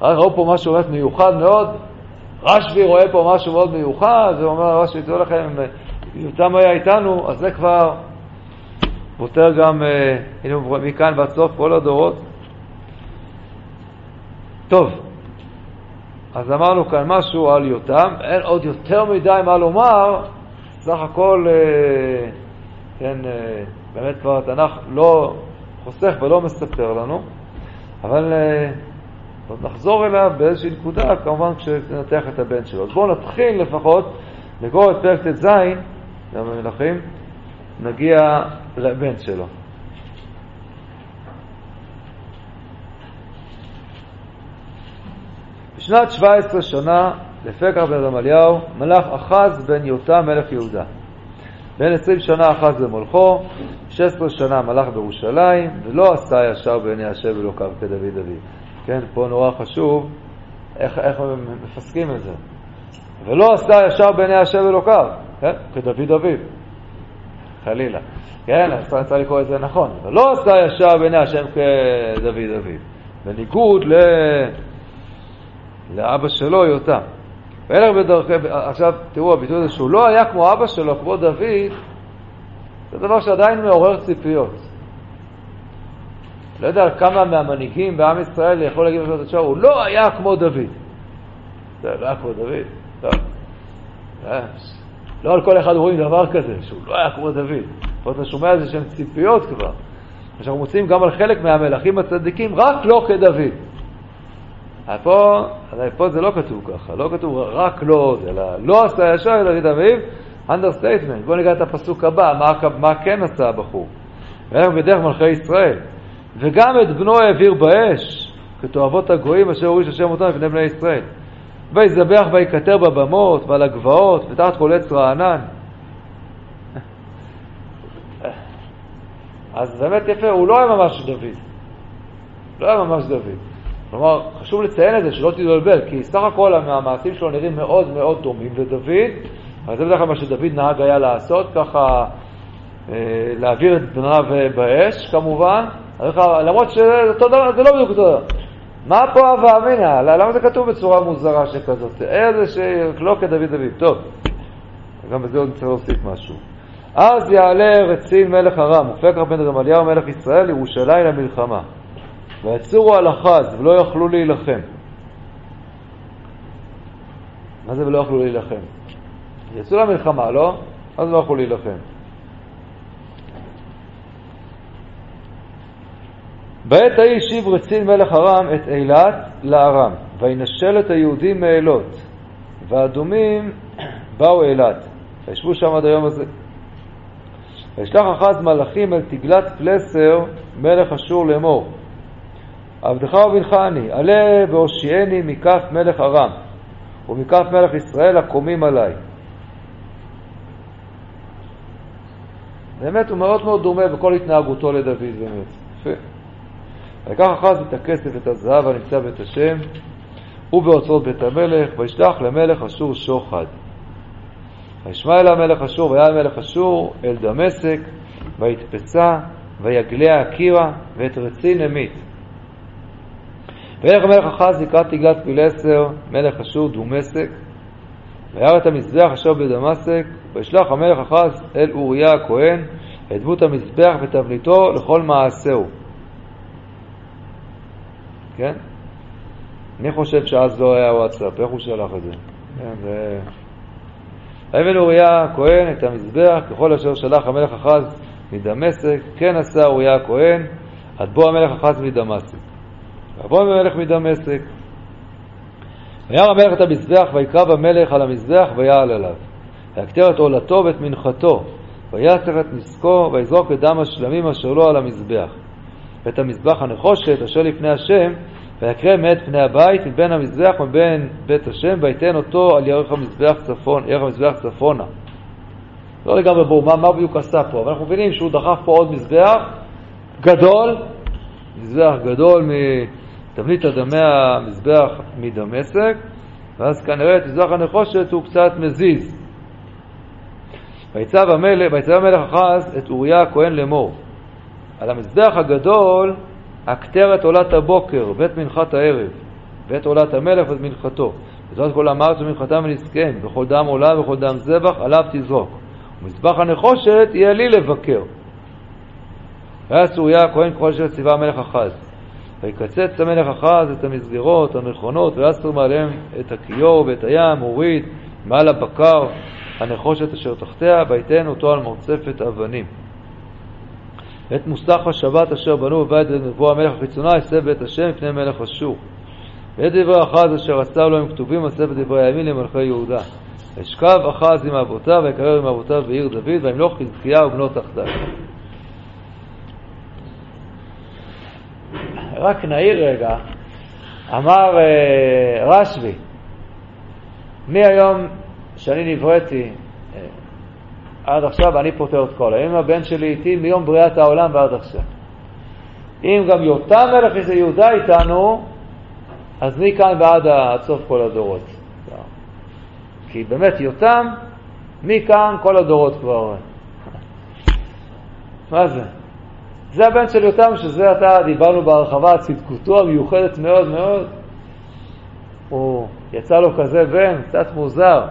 ראו פה משהו באמת מיוחד מאוד. רשב"י רואה פה משהו מאוד מיוחד, הוא אומר, רשב"י, תראו לכם, יותם היה איתנו, אז זה כבר פותר גם, אה, הנה מכאן ועד סוף כל הדורות. טוב, אז אמרנו כאן משהו על יותם, אין עוד יותר מדי מה לומר, סך הכל, אה, כן, אה, באמת כבר התנ"ך לא חוסך ולא מספר לנו, אבל עוד נחזור אליו באיזושהי נקודה, כמובן כשנתח את הבן שלו. אז בואו נתחיל לפחות לקרוא את פרק ט"ז, גם במלכים, נגיע לבן שלו. בשנת 17 שנה לפקח בן רמליהו מלך אחז בן יותם מלך יהודה. בן 20 שנה אחז במולכו, 16 שנה מלך בירושלים, ולא עשה ישר בעיני השם אלוקיו כדוד אביו. כן, פה נורא חשוב איך, איך מפסקים את זה. ולא עשה ישר בעיני השם אלוקיו, כן, כדוד אביו. חלילה. כן, אז צריך לקרוא את זה נכון. ולא עשה ישר בעיני השם כדוד אביו. בניגוד ל... לאבא שלו, יותם. וילך בדרכי, עכשיו תראו, הביטוי הזה שהוא לא היה כמו אבא שלו, כמו דוד, זה דבר שעדיין מעורר ציפיות. לא יודע כמה מהמנהיגים בעם ישראל יכול להגיד בשביל התשובה, הוא לא היה כמו דוד. זה לא היה כמו דוד. טוב. לא על כל אחד רואים דבר כזה, שהוא לא היה כמו דוד. פה אתה שומע איזה שהן ציפיות כבר. שאנחנו מוצאים גם על חלק מהמלכים הצדיקים, רק לא כדוד. פה, פה זה לא כתוב ככה, לא כתוב רק לא, אלא לא עשה ישר דוד אביו, understatement. בואו נראה את הפסוק הבא, מה, מה כן עשה הבחור. וילך בדרך מלכי ישראל. וגם את בנו העביר באש, כתועבות הגויים אשר הוריש השם אותם לפני בני ישראל. ויזבח ויקטר בבמות ועל הגבעות ותחת כל עץ רענן. אז באמת יפה, הוא לא היה ממש דוד. לא היה ממש דוד. כלומר, חשוב לציין את זה, שלא תתבלבל, כי סך הכל המעשים שלו נראים מאוד מאוד דומים לדוד, אבל זה בדרך כלל מה שדוד נהג היה לעשות, ככה אה, להעביר את בניו באש, כמובן, למרות שזה לא בדיוק אותו דבר. מה פה הווה אמינא? למה זה כתוב בצורה מוזרה שכזאת? איזה שלא כדוד אביב. טוב, גם בזה עוד נצטרך להוסיף משהו. אז יעלה רצין מלך ארם, ופקח בן רמליהו מלך ישראל לירושלים למלחמה. ויצורו על אחז ולא יכלו להילחם. מה זה ולא יכלו להילחם? יצאו למלחמה, לא? אז לא יכלו להילחם. בעת ההיא השיב רצין מלך ארם את אילת לארם, וינשל את היהודים מאלות, והאדומים באו אילת, וישבו שם עד היום הזה. וישלח אחז מלאכים אל תגלת פלסר מלך אשור לאמור, עבדך ובנך אני, עלה והושיעני מכף מלך ארם, ומכף מלך ישראל הקומים עליי. באמת הוא מאוד מאוד דומה בכל התנהגותו לדוד באמת. יפה. ויקח אחז את הכסף ואת הזהב הנמצא בית השם ובאוצרות בית המלך, וישלח למלך אשור שוחד. וישמע אל המלך אשור, והיה מלך אשור אל דמשק, ויתפסה, ויגליה הקירה, ואת רצין המית. וילך המלך אחז לקראת תגלת פילסר, מלך אשור דומשק, וירא את המזבח אשר בדמשק, וישלח המלך אחז אל אוריה הכהן את דמות המזבח ותבניתו לכל מעשהו. כן? אני חושב שאז לא היה וואטסאפ, איך הוא שלח את זה? כן, זה... ויבן אוריה הכהן את המזבח ככל אשר שלח המלך אחז מדמשק, כן עשה אוריה הכהן עד בוא המלך אחז מדמשק. ויבוא המלך מדמשק, וירא המלך את המזבח ויקרב המלך על המזבח ויעל עליו. ויקטר את עולתו ואת מנחתו, ויצר את נסקו ויזרוק את דם השלמים אשר לו על המזבח. ואת המזבח הנחושת אשר לפני השם, ויקרא מאת פני הבית מבין המזבח ובין בית השם, ויתן אותו על ירך המזבח, צפון, ירך המזבח צפונה. לא לגמרי ברור מה, מה בדיוק עשה פה, אבל אנחנו מבינים שהוא דחף פה עוד מזבח גדול, מזבח גדול מתבנית אדמי המזבח מדמשק, ואז כנראה את מזבח הנחושת הוא קצת מזיז. ויצב המלך, ויצב המלך אחז את אוריה הכהן לאמור על המזבח הגדול הכתרת עולת הבוקר ואת מנחת הערב, ואת עולת המלך ואת מנחתו. וזאת כל עם הארץ ומנחתם ונזקן, וכל דם עולה וכל דם זבח עליו תזרוק. ומזבח הנחושת יהיה לי לבקר. והיה צוריה הכהן ככל אשר ציווה המלך אחז. ויקצץ המלך אחז את המסגרות הנכונות, ויסר מעליהם את הכיור ואת הים, הוריד מעל הבקר הנחושת אשר תחתיה, ויתן אותו על מרצפת אבנים. ואת מוסך השבת אשר בנו בבית נבוא המלך החיצונה, יסב בית השם לפני מלך אשור. ואת דברי אחז אשר עשה לו הם כתובים על ספר דברי הימין למלכי יהודה. אשכב אחז עם אבותיו ויקרר עם אבותיו בעיר דוד, וימלוך חזקיה ובנו תחתיו. רק נעיר רגע, אמר אה, רשב"י, מהיום שאני נבראתי עד עכשיו אני פותר את כל. אם הבן שלי איתי מיום בריאת העולם ועד עכשיו. אם גם יותם מלך איזה יהודה איתנו, אז מכאן ועד עד סוף כל הדורות. כי באמת יותם, מכאן כל הדורות כבר. מה זה? זה הבן של יותם, שזה עתה דיברנו בהרחבה, צדקותו המיוחדת מאוד מאוד. הוא יצא לו כזה בן, קצת מוזר.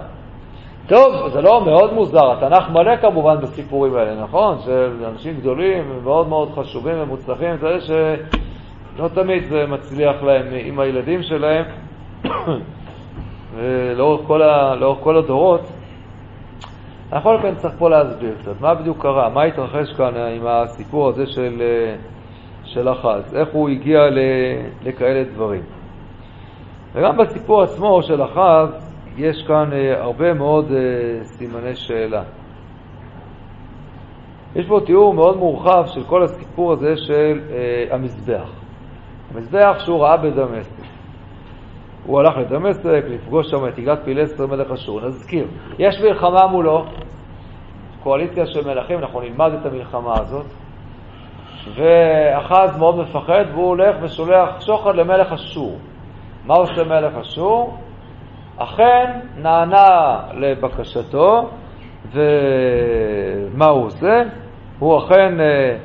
טוב, זה לא מאוד מוזר, התנ"ך מלא כמובן בסיפורים האלה, נכון? של אנשים גדולים ומאוד מאוד חשובים ומוצלחים, זה שלא תמיד זה מצליח להם עם הילדים שלהם, ולאורך כל, ה... כל הדורות. בכל אופן צריך פה להסביר קצת, מה בדיוק קרה, מה התרחש כאן עם הסיפור הזה של, של אחז, איך הוא הגיע לכאלה דברים. וגם בסיפור עצמו של אחז יש כאן הרבה מאוד סימני שאלה. יש פה תיאור מאוד מורחב של כל הסיפור הזה של אה, המזבח. המזבח שהוא ראה בדמשק. הוא הלך לדמשק לפגוש שם את יגלת פילסטר מלך אשור. נזכיר, יש מלחמה מולו, קואליציה של מלכים, אנחנו נלמד את המלחמה הזאת, ואחז מאוד מפחד והוא הולך ושולח שוחד למלך אשור. מה עושה מלך אשור? אכן נענה לבקשתו, ומה הוא עושה? הוא אכן אה,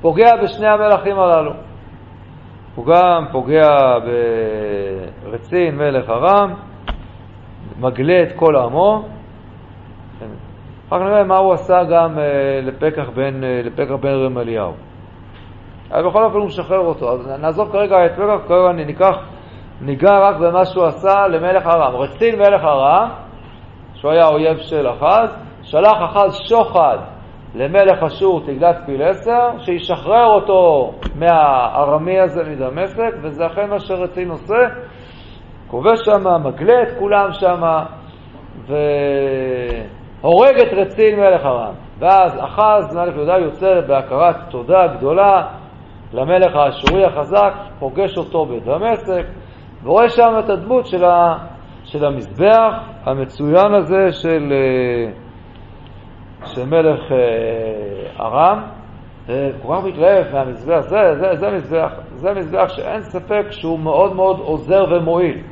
פוגע בשני המלכים הללו. הוא גם פוגע ברצין מלך ארם, מגלה את כל עמו. אחר כך נראה מה הוא עשה גם אה, לפקח בן, אה, לפקח בן רמליהו. אבל בכל אופן הוא משחרר אותו. אז נעזוב כרגע את פקח, כרגע ניקח, ניגע רק במה שהוא עשה למלך ארם. רצין מלך ארם, שהוא היה אויב של אחז, שלח אחז שוחד למלך אשור תגלת פילסר, שישחרר אותו מהארמי הזה מדמשק, וזה אכן מה שרצין עושה. כובש שם, מגלה את כולם שם, והורג את רצין מלך ארם. ואז אחז מלך יהודה יוצא בהכרת תודה גדולה למלך האשורי החזק, פוגש אותו בדמשק, ורואה שם את הדמות של, ה, של המזבח המצוין הזה של... Uh, של מלך אה, ארם, כל כך מתלהב מהמזבח, זה, זה, זה מזבח, זה מזבח שאין ספק שהוא מאוד מאוד עוזר ומועיל.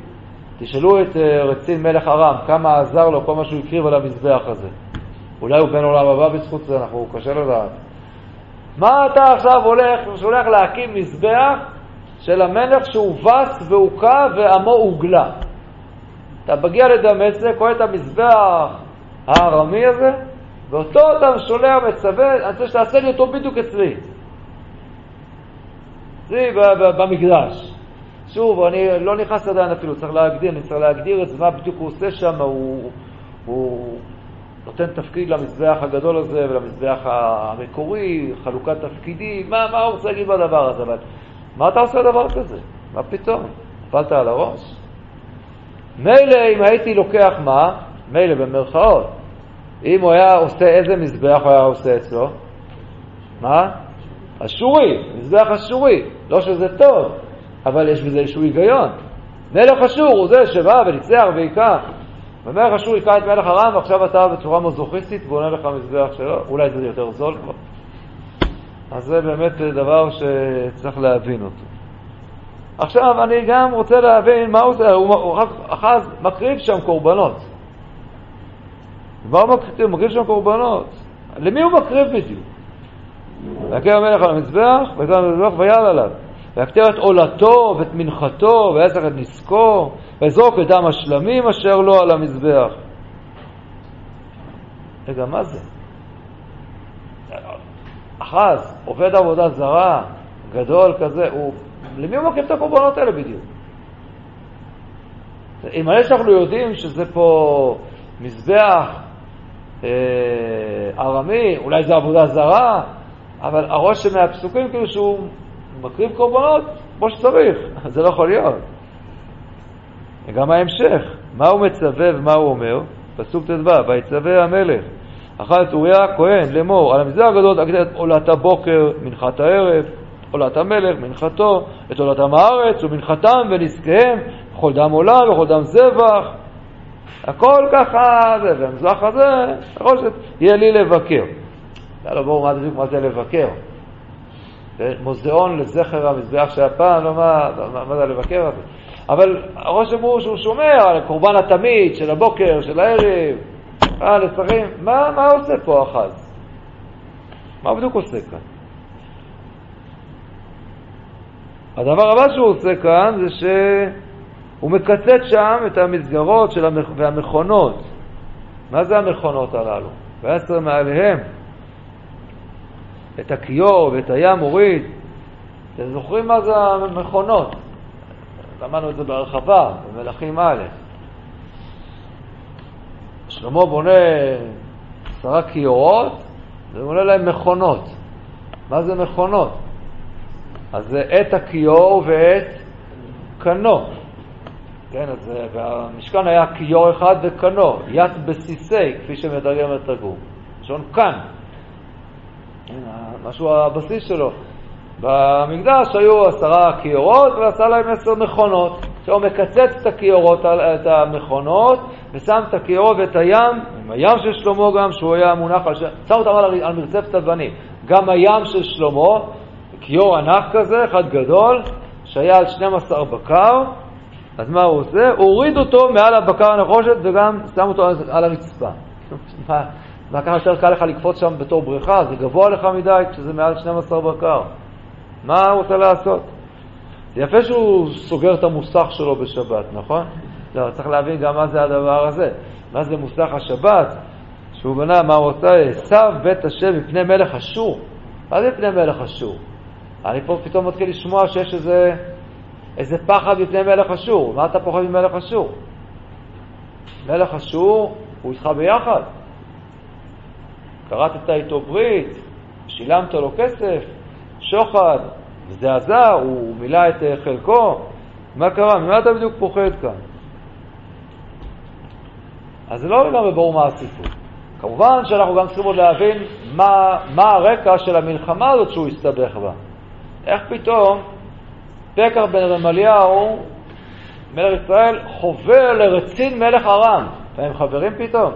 תשאלו את אה, רצין מלך ארם, כמה עזר לו כל מה שהוא הקריב על המזבח הזה. אולי הוא בן עולם הבא בזכות זה, אנחנו קשה לדעת. מה אתה עכשיו הולך, שהולך להקים מזבח של המלך שהובס והוכה ועמו הוגלה? אתה מגיע לדמשק, רואה את המזבח הארמי הזה, ואותו אתה שולח מצווה, אני רוצה שתעשה לי אותו בדיוק אצלי. אצלי במקדש. שוב, אני לא נכנס עדיין אפילו, צריך להגדיר, אני צריך להגדיר את זה, מה בדיוק הוא עושה שם, הוא, הוא נותן תפקיד למזבח הגדול הזה ולמזבח המקורי, חלוקת תפקידים, מה, מה הוא רוצה להגיד בדבר הזה, אבל מה אתה עושה דבר כזה? מה פתאום? נפלת על הראש? מילא אם הייתי לוקח מה? מילא במרכאות. אם הוא היה עושה, איזה מזבח הוא היה עושה אצלו? מה? אשורי, מזבח אשורי. לא שזה טוב, אבל יש בזה איזשהו היגיון. מלך אשור הוא זה שבא וניצח והיכה. ומלך אשור היכה את מלך ארם, ועכשיו אתה בצורה מזוכיסטית בונה לך מזבח שלו, אולי זה יותר זול כבר. אז זה באמת דבר שצריך להבין אותו. עכשיו, אני גם רוצה להבין מה הוא עושה, הוא אחז מקריב שם קורבנות. כבר מקריב, מקריב שם קורבנות. למי הוא מקריב בדיוק? ויקר המלך על המזבח, ויקר המזבח ויעל עליו. ויקטר את עולתו ואת מנחתו, ויצר את נזקו, ויזרוק את דם השלמים אשר לו על המזבח. רגע, מה זה? אחז, עובד עבודה זרה, גדול כזה, הוא... למי הוא מקריב את הקורבנות האלה בדיוק? אם שאנחנו יודעים שזה פה מזבח אה, ארמי, אולי זה עבודה זרה, אבל הרושם מהפסוקים כאילו שהוא מקריב קורבנות כמו שצריך, זה לא יכול להיות. וגם ההמשך, מה הוא מצווה ומה הוא אומר? פסוק ט"ו, ויצווה המלך, אכל את אוריה הכהן לאמור, על המזרח הגדול תקדם את עולת הבוקר, מנחת הערב, עולת המלך, מנחתו, את עולתם הארץ ומנחתם ונזקיהם, וכל דם עולה וכל דם זבח, הכל ככה, זה, והמזרח הזה, יכול שיהיה לי לבקר. לו ברור מה בדיוק מה זה לבקר. מוזיאון לזכר המזבח שהיה פעם, לא מה, מה, מה זה לבקר הזה. אבל הרושם הוא שהוא שומר על קורבן התמיד של הבוקר, של הערב, אה, לשרים, מה, מה עושה פה אחז? מה בדיוק עושה כאן? הדבר הבא שהוא עושה כאן זה ש... הוא מקצץ שם את המסגרות של המכ... והמכונות. מה זה המכונות הללו? ועשר מעליהם את הכיור ואת הים הוריד. אתם זוכרים מה זה המכונות? למדנו את זה בהרחבה, במלכים א'. שלמה בונה עשרה כיורות, ומונה להם מכונות. מה זה מכונות? אז זה את הכיור ואת קנו. כן, אז המשכן היה כיור אחד וקנו, ית בסיסי, כפי שמתרגם את התרגום. לשון כאן. משהו הבסיס שלו. במקדש היו עשרה כיורות ועשה להם עשר מכונות. עכשיו הוא מקצץ את הכיורות, את המכונות, ושם את הכיורות ואת הים, עם הים של שלמה גם, שהוא היה מונח על... שם אותם על, על מרצפת אבנים. גם הים של שלמה, כיור ענק כזה, אחד גדול, שהיה על 12 בקר, אז מה הוא עושה? הוא הוריד אותו מעל הבקר הנחושת וגם שם אותו על הרצפה. מה ככה יותר קל לך לקפוץ שם בתור בריכה? זה גבוה לך מדי כשזה מעל 12 בקר. מה הוא רוצה לעשות? זה יפה שהוא סוגר את המוסך שלו בשבת, נכון? לא, צריך להבין גם מה זה הדבר הזה. מה זה מוסך השבת? שהוא בנה, מה הוא עושה? עשו בית השם מפני מלך אשור. מה זה מפני מלך אשור? אני פה פתאום מתחיל לשמוע שיש איזה, איזה פחד מפני מלך אשור. מה אתה פוחד ממלך אשור? מלך אשור הוא איתך ביחד. קראת איתו ברית, שילמת לו כסף, שוחד, וזה עזר, הוא מילא את אה, חלקו. מה קרה? ממה אתה בדיוק פוחד כאן? אז זה לא לגמרי ברור מה הסיפור. כמובן שאנחנו גם צריכים עוד להבין מה, מה הרקע של המלחמה הזאת שהוא הסתבך בה. איך פתאום פקח בן רמליהו, מלך ישראל, חובר לרצין מלך ארם, והם חברים פתאום.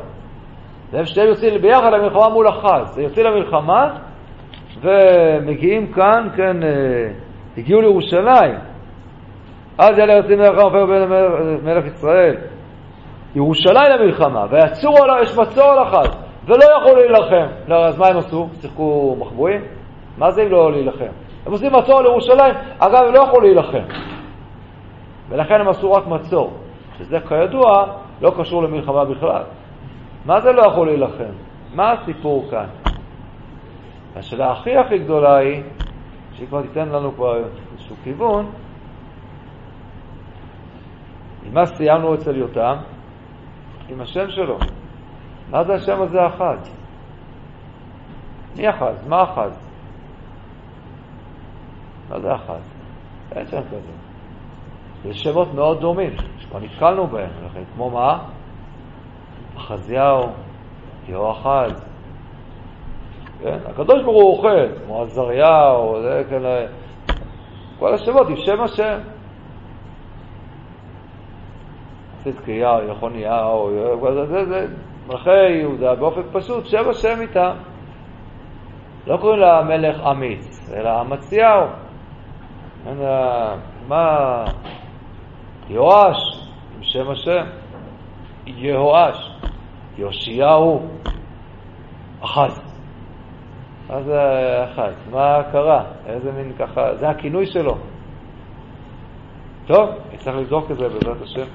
והם שניהם יוצאים ביחד למלחמה מול. הם יוצאים למלחמה ומגיעים כאן, כן, אה, הגיעו לירושלים. אז יעלה רצין מלך ופקח בן מלך ישראל. ירושלים למלחמה, ויצורו עליו, יש מצור על אחז, ולא יכלו להילחם. לא, אז מה הם עשו? שיחקו מחבואים? מה זה אם לא להילחם? הם עושים מצור על ירושלים, אגב, הם לא יכלו להילחם. ולכן הם עשו רק מצור, שזה כידוע לא קשור למלחמה בכלל. מה זה לא יכול להילחם? מה הסיפור כאן? השאלה הכי הכי גדולה היא, שהיא כבר תיתן לנו כבר איזשהו כיוון, עם מה סיימנו אצל יותם? עם השם שלו. מה זה השם הזה אחז? מי אחז? מה אחז? מה זה אחז? אין שם כזה. יש שמות מאוד דומים, שכבר נתקלנו בהם, כמו מה? אחזיהו, יהואחז. כן? הקדוש ברוך הוא אוכל, כמו עזריהו, זה כאלה, כל השמות עם שם השם. צדקיהו, יחוניהו, זה, זה, מלכי יהודה באופן פשוט, שם השם איתם. לא קוראים לה מלך אמיץ, אלא אמציהו. מה, יואש, עם שם השם, יהואש, יאשיהו, אחז. מה זה אחז? מה קרה? איזה מין ככה, זה הכינוי שלו. טוב, נצטרך לבדוק את זה בעזרת השם.